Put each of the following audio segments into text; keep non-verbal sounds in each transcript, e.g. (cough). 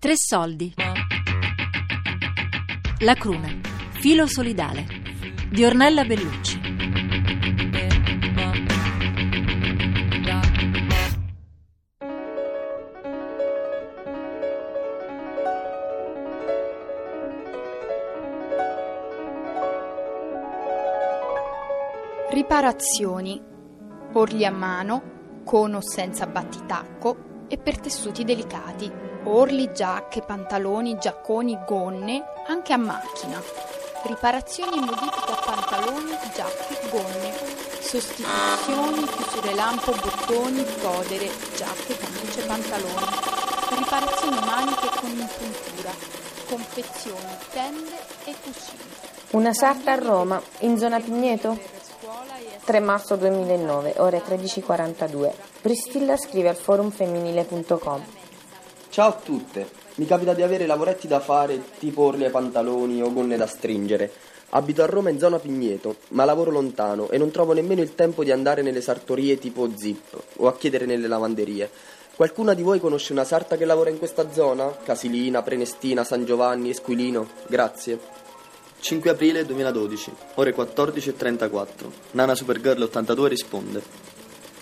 Tre soldi. La cruna. Filo solidale. Di Ornella Bellucci. Riparazioni. Orli a mano, con o senza battitacco e per tessuti delicati. Orli, giacche, pantaloni, giacconi, gonne, anche a macchina. Riparazioni e modifiche a pantaloni, giacche, gonne. Sostituzioni, chiusure lampo, bottoni, fodere, giacche, camicie, pantaloni. Riparazioni maniche con impuntura. Confezioni, tende e cuscini. Una sarta a Roma, in zona Pigneto? 3 marzo 2009, ore 13.42. Priscilla scrive al forumfemminile.com. Ciao a tutte, mi capita di avere lavoretti da fare tipo orli ai pantaloni o gonne da stringere. Abito a Roma in zona Pigneto, ma lavoro lontano e non trovo nemmeno il tempo di andare nelle sartorie tipo Zip o a chiedere nelle lavanderie. Qualcuna di voi conosce una sarta che lavora in questa zona? Casilina, Prenestina, San Giovanni, Esquilino? Grazie. 5 aprile 2012, ore 14.34. Nana Supergirl 82 risponde.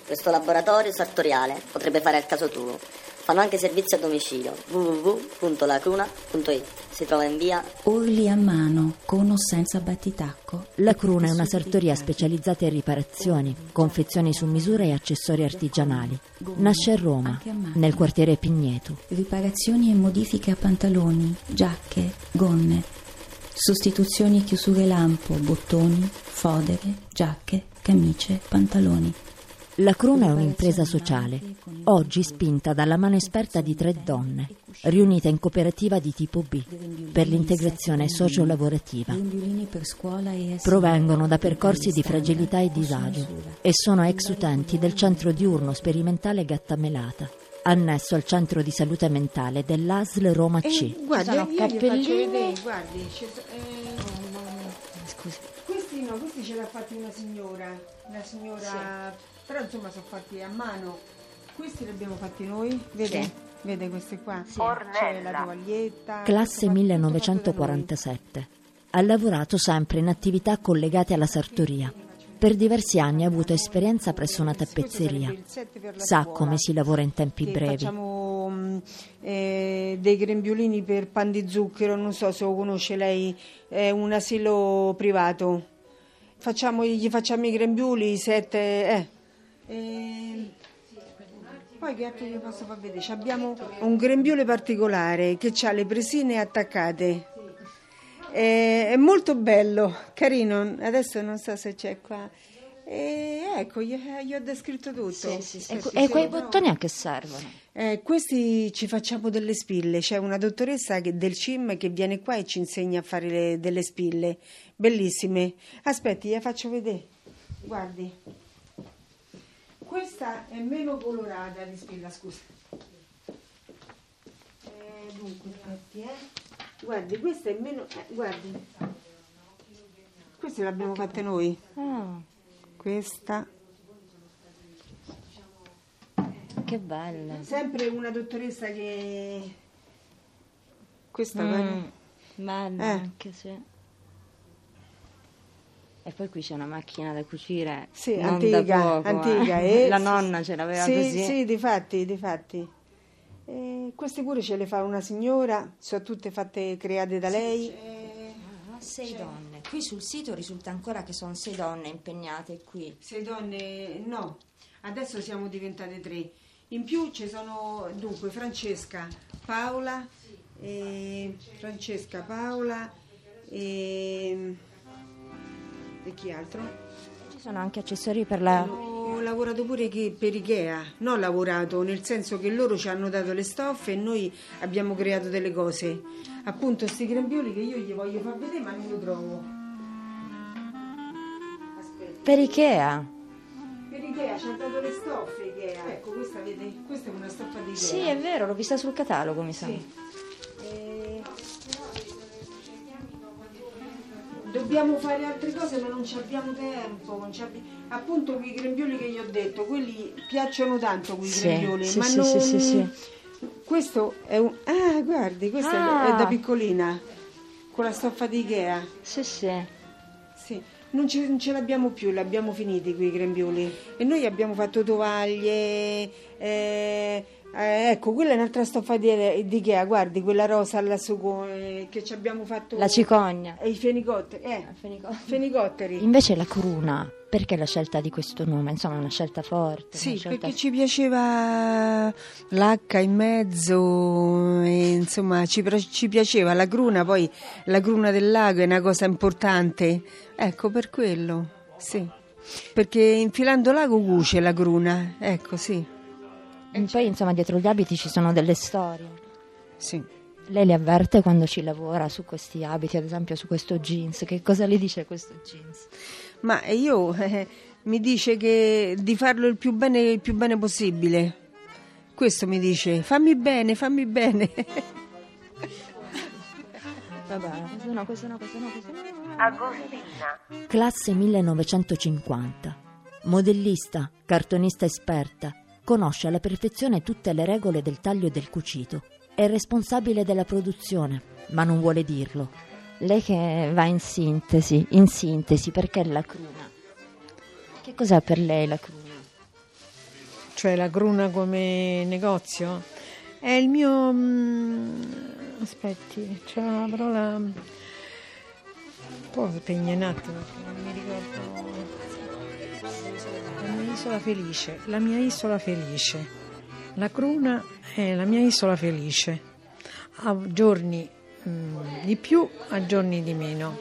Questo laboratorio sartoriale potrebbe fare al caso tuo. Fanno anche servizi a domicilio www.lacruna.it. Si trova in via Orli a mano, con o senza battitacco. La Cruna è una sartoria specializzata in riparazioni, confezioni su misura e accessori artigianali. Nasce a Roma, nel quartiere Pigneto. Riparazioni e modifiche a pantaloni, giacche, gonne. Sostituzioni e chiusure lampo, bottoni, fodere, giacche, camicie, pantaloni. La Cruna è un'impresa sociale, oggi spinta dalla mano esperta di tre donne, riunite in cooperativa di tipo B, per l'integrazione socio-lavorativa. Provengono da percorsi di fragilità e disagio e sono ex utenti del centro diurno sperimentale Gattamelata annesso al centro di salute mentale dell'ASL Roma C. Eh, guarda, io cappellini. Guardi, eh, oh, Scusi. Questi no, questi ce l'ha fatti una signora, una signora, sì. Però insomma sono fatti a mano. Questi li abbiamo fatti noi, vede? Sì. Vede queste qua? Sì. C'è la tovaglietta. Classe 1947. Ha lavorato sempre in attività collegate alla sartoria per diversi anni ha avuto esperienza presso una tappezzeria. Sa come si lavora in tempi brevi. Facciamo mm, eh, dei grembiulini per pan di zucchero, non so se lo conosce lei, è un asilo privato. Facciamo, gli facciamo i grembiuli, sette... Eh. Eh, poi che altro vi posso far vedere? Abbiamo un grembiule particolare che ha le presine attaccate è, è molto bello, carino. Adesso non so se c'è qua. E ecco, gli, gli, ho descritto tutto. Sì, sì, sì, ecco, e quei bottoni a che servono? Eh, questi ci facciamo delle spille. C'è una dottoressa che, del CIM che viene qua e ci insegna a fare le, delle spille. Bellissime. Aspetti, la faccio vedere. Guardi. Questa è meno colorata di spilla, scusa. Eh, dunque, aspetti, eh. Guardi, questa è meno... Eh, guardi. Queste le abbiamo fatte noi. Ah. Questa. Che bella. Sempre una dottoressa che... Questa, mm. guarda. Bella eh. anche se... E poi qui c'è una macchina da cucire sì, antica, poco, antica eh. (laughs) La nonna ce l'aveva sì, così. Sì, di fatti, di fatti. Eh, queste pure ce le fa una signora, sono tutte fatte create da lei. Ah, sei c'è. donne. Qui sul sito risulta ancora che sono sei donne impegnate qui. Sei donne, no, adesso siamo diventate tre. In più ci sono dunque Francesca, Paola, e Francesca, Paola e, e chi altro? Ci sono anche accessori per la... Ho lavorato pure per Ikea, non ho lavorato nel senso che loro ci hanno dato le stoffe e noi abbiamo creato delle cose. Appunto, questi grembiuli che io gli voglio far vedere ma non lo trovo. Aspetta. Per Ikea? Per Ikea ci hanno dato le stoffe Ikea. Ecco, questa, vede, questa è una stoffa di Ikea. Sì, è vero, l'ho vista sul catalogo, mi sa. Sì. Dobbiamo fare altre cose ma non abbiamo tempo. Non. Appunto quei grembiuli che gli ho detto, quelli piacciono tanto quei sì, grembiuli, sì, ma sì, non... sì, sì. Questo è un... Ah, guardi, questa è- Ah. è da piccolina, con la stoffa di Ikea. Sì, sì. Sì, non ce, non ce l'abbiamo più, li abbiamo finiti qui i grembiuli. E noi abbiamo fatto tovaglie, eh, eh, ecco, quella è un'altra stoffa di, di Ikea, guardi, quella rosa con- eh, che ci abbiamo fatto... La cicogna. E i fenicotteri, eh, fenicotteri. Invece la cruna, perché la scelta di questo nome? Insomma, è una scelta forte. Sì, scelta- perché ci piaceva l'H in mezzo, e, insomma ci, ci piaceva la cruna, poi la cruna del lago è una cosa importante, ecco per quello, sì. Perché infilando lago cuce la cruna, ecco sì, poi, insomma, dietro gli abiti ci sono delle storie. sì. Lei le avverte quando ci lavora su questi abiti, ad esempio su questo jeans. Che cosa le dice questo jeans? Ma io eh, mi dice che di farlo il più bene, il più bene possibile. Questo mi dice, fammi bene, fammi bene. (laughs) Vabbè, questo no, questo no, questo no, questo no. Agostina. Classe 1950. Modellista, cartonista esperta, conosce alla perfezione tutte le regole del taglio e del cucito. È responsabile della produzione, ma non vuole dirlo. Lei che va in sintesi, in sintesi, perché la cruna? Che cos'è per lei la cruna? Cioè la cruna come negozio? È il mio... mm, aspetti, c'è una parola... Un po' spegna un attimo, non mi ricordo... Isola felice, la mia isola felice. La cruna è la mia isola felice. A giorni mm, di più, a giorni di meno.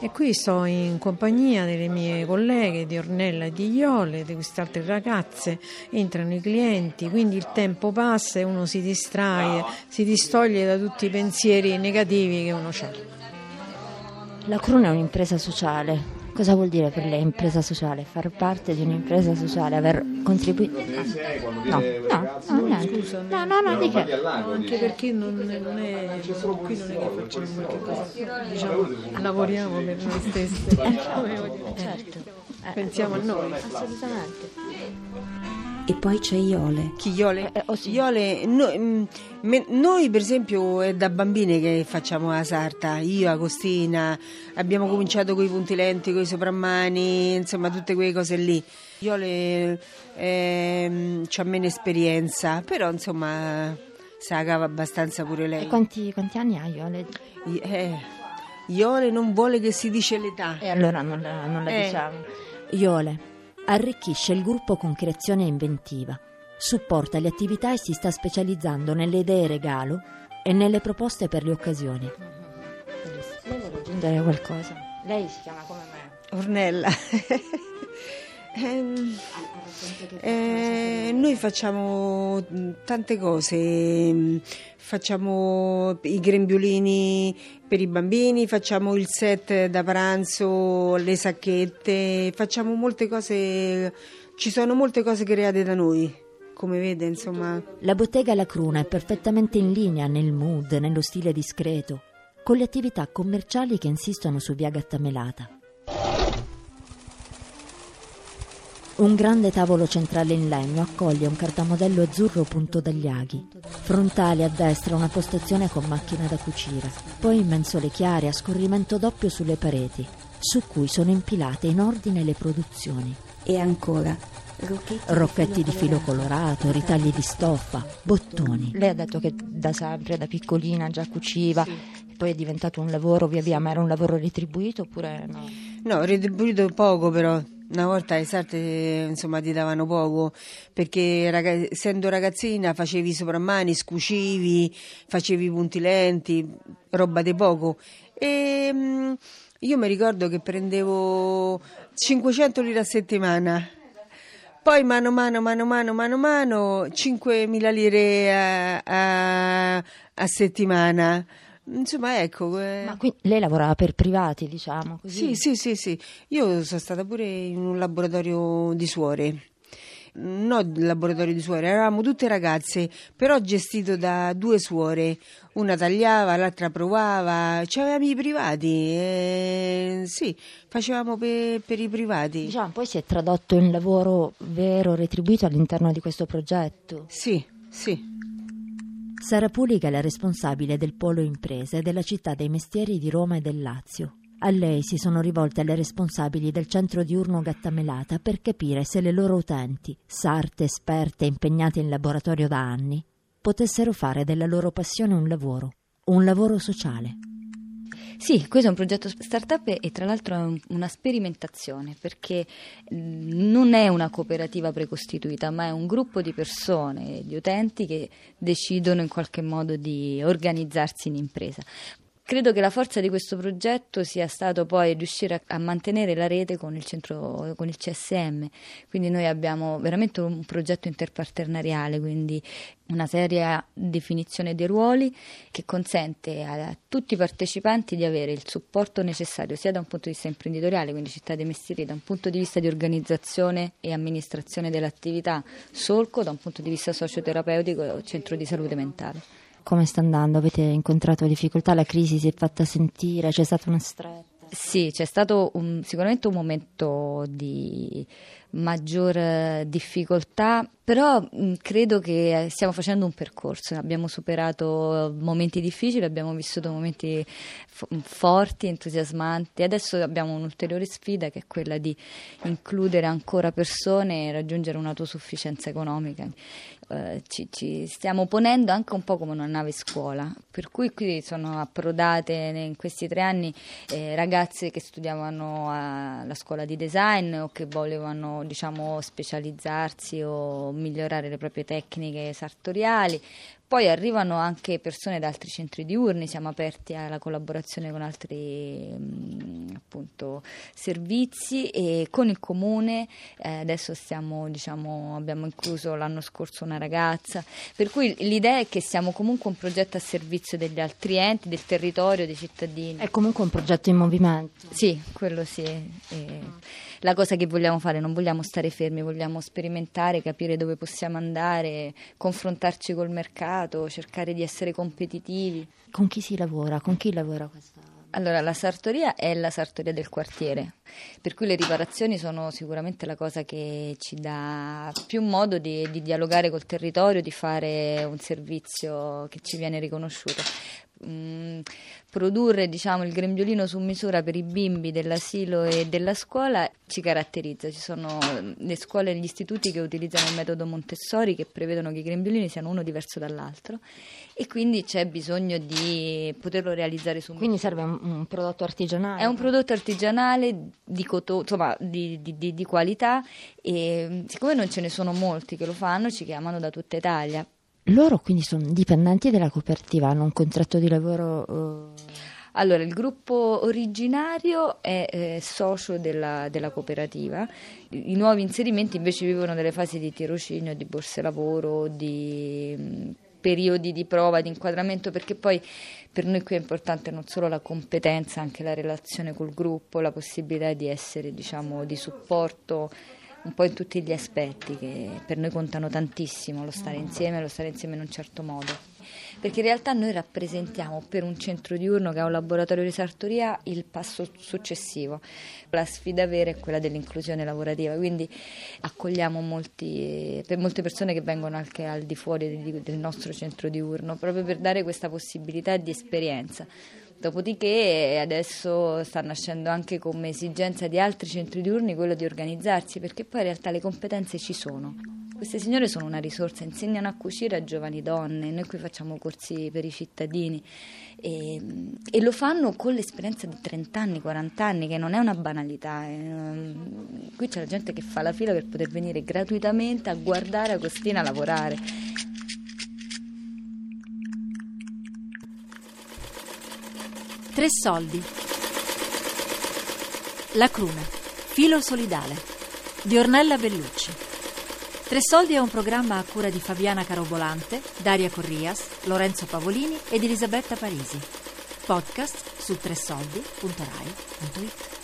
E qui sto in compagnia delle mie colleghe di Ornella e di Iole, di queste altre ragazze, entrano i clienti, quindi il tempo passa e uno si distrae, si distoglie da tutti i pensieri negativi che uno ha. La cruna è un'impresa sociale. Cosa vuol dire per lei impresa sociale? Far parte di un'impresa sociale, aver contribuito... No, no, no, niente. no, no, no, di che? Anche perché non, non è, qui non è che facciamo qualche cosa, diciamo, lavoriamo per noi stessi. (laughs) Certo, Pensiamo a noi. assolutamente. E poi c'è Iole. Chi Iole? Eh, oh sì. Iole, no- mm, me- noi per esempio è da bambine che facciamo la sarta, io, Agostina, abbiamo cominciato con i punti lenti, con i soprammani, insomma tutte quelle cose lì. Iole ehm, c'ha meno esperienza, però insomma se la cava abbastanza pure E lei. quanti, quanti anni ha Iole? I- eh, Iole non vuole che si dice l'età. E allora non la, non la Eh. diciamo. Iole arricchisce il gruppo con creazione inventiva, supporta le attività e si sta specializzando nelle idee regalo e nelle proposte per le occasioni. Lei vuole aggiungere qualcosa? Lei si chiama come me. Ornella. (laughs) Ehm, eh, noi facciamo tante cose, mm, facciamo i grembiulini per i bambini, facciamo il set da pranzo, le sacchette, facciamo molte cose, ci sono molte cose create da noi, come vede insomma. La bottega La Cruna è perfettamente in linea nel mood, nello stile discreto, con le attività commerciali che insistono su via Gattamelata. Un grande tavolo centrale in legno accoglie un cartamodello azzurro punto dagli aghi. Frontale a destra una postazione con macchina da cucire. Poi mensole chiare a scorrimento doppio sulle pareti, su cui sono impilate in ordine le produzioni. E ancora rocchetti, Rocchetti di filo colorato, ritagli di stoffa, bottoni. Lei ha detto che da sempre, da piccolina, già cuciva, poi è diventato un lavoro via via, ma era un lavoro retribuito oppure no? No, retribuito poco però. Una volta le sarte insomma ti davano poco perché raga- essendo ragazzina facevi i soprammani, scucivi, facevi punti lenti, roba di poco. E mm, io mi ricordo che prendevo 500 lire a settimana. Poi mano a mano, mano a mano, mano a mano, 5.000 lire a, a- a settimana. Insomma, ecco. eh. Ma qui lei lavorava per privati, diciamo così? Sì, sì, sì, sì. Io sono stata pure in un laboratorio di suore. No, il laboratorio di suore, eravamo tutte ragazze, però gestito da due suore. Una tagliava, l'altra provava, c'avevamo i privati. eh, sì, facevamo per, per i privati. Diciamo, poi si è tradotto in lavoro vero, retribuito all'interno di questo progetto. Sì, sì. Sara Puliga è la responsabile del polo imprese della città dei mestieri di Roma e del Lazio. A lei si sono rivolte le responsabili del centro diurno Gattamelata per capire se le loro utenti, sarte, esperte, impegnate in laboratorio da anni, potessero fare della loro passione un lavoro, un lavoro sociale. Sì, questo è un progetto startup e tra l'altro è una sperimentazione perché non è una cooperativa precostituita, ma è un gruppo di persone, di utenti che decidono in qualche modo di organizzarsi in impresa. Credo che la forza di questo progetto sia stato poi riuscire a, mantenere la rete con il, centro, con il CSM, quindi noi abbiamo veramente un progetto interparternariale, quindi una seria definizione dei ruoli che consente a tutti i partecipanti di avere il supporto necessario sia da un punto di vista imprenditoriale, quindi città dei mestieri, da un punto di vista di organizzazione e amministrazione dell'attività, solco, da un punto di vista socioterapeutico, centro di salute mentale. Come sta andando? Avete incontrato difficoltà? La crisi si è fatta sentire? C'è stata una stretta? Sì, c'è stato un, sicuramente un momento di maggior difficoltà, però mh, credo che stiamo facendo un percorso, abbiamo superato momenti difficili, abbiamo vissuto momenti forti, entusiasmanti, adesso abbiamo un'ulteriore sfida che è quella di includere ancora persone e raggiungere un'autosufficienza economica. Eh, ci, ci, stiamo ponendo anche un po' come una nave scuola, per cui qui sono approdate in questi tre anni eh, ragazze che studiavano alla scuola di design o che volevano diciamo, specializzarsi o migliorare le proprie tecniche sartoriali, poi arrivano anche persone da altri centri diurni, siamo aperti alla collaborazione con altri mm, appunto, servizi e con il comune eh, adesso stiamo, diciamo, abbiamo incluso l'anno scorso una ragazza, per cui l'idea è che siamo comunque un progetto a servizio degli altri enti, del territorio, dei cittadini. È comunque un progetto in movimento. Sì, quello sì. E la cosa che vogliamo fare, non vogliamo stare fermi, vogliamo sperimentare, capire dove possiamo andare, confrontarci col mercato mercato, cercare di essere competitivi. Con chi si lavora? Con chi lavora questa? Allora, la sartoria è la sartoria del quartiere, per cui le riparazioni sono sicuramente la cosa che ci dà più modo di, di dialogare col territorio, di fare un servizio che ci viene riconosciuto. Mm, produrre diciamo, il grembiolino su misura per i bimbi dell'asilo e della scuola ci caratterizza. Ci sono mm, le scuole e gli istituti che utilizzano il metodo Montessori che prevedono che i grembiolini siano uno diverso dall'altro e quindi c'è bisogno di poterlo realizzare su misura. Quindi serve un, un, prodotto artigianale? È un prodotto artigianale di, coto- insomma, di, di, di qualità e mm, siccome non ce ne sono molti che lo fanno ci chiamano da tutta Italia loro quindi sono dipendenti della cooperativa, hanno un contratto di lavoro? Uh... Allora, il gruppo originario è eh, socio della, della, cooperativa, i, nuovi inserimenti invece vivono delle fasi di tirocinio, di borse lavoro, di mm, periodi di prova, di inquadramento, perché poi per noi qui è importante non solo la competenza, anche la relazione col gruppo, la possibilità di essere diciamo, di supporto un po' in tutti gli aspetti che per noi contano tantissimo, lo stare insieme, lo stare insieme in un certo modo. Perché in realtà noi rappresentiamo per un centro diurno che ha un laboratorio di sartoria il passo successivo. La sfida vera è quella dell'inclusione lavorativa, quindi accogliamo molti, per molte persone che vengono anche al di fuori del nostro centro diurno, proprio per dare questa possibilità di esperienza. Dopodiché adesso sta nascendo anche come esigenza di altri centri diurni quello di organizzarsi, perché poi in realtà le competenze ci sono. Queste signore sono una risorsa, insegnano a cucire a giovani donne, noi qui facciamo corsi per i cittadini e, e lo fanno con l'esperienza di 30 anni, 40 anni, che non è una banalità. Eh. Qui c'è la gente che fa la fila per poter venire gratuitamente a guardare Agostina lavorare. Tre soldi. La cruna. Filo solidale. Di Ornella Bellucci. Tre soldi è un programma a cura di Fabiana Carobolante, Daria Corrias, Lorenzo Pavolini ed Elisabetta Parisi. Podcast su tresoldi.rai.it.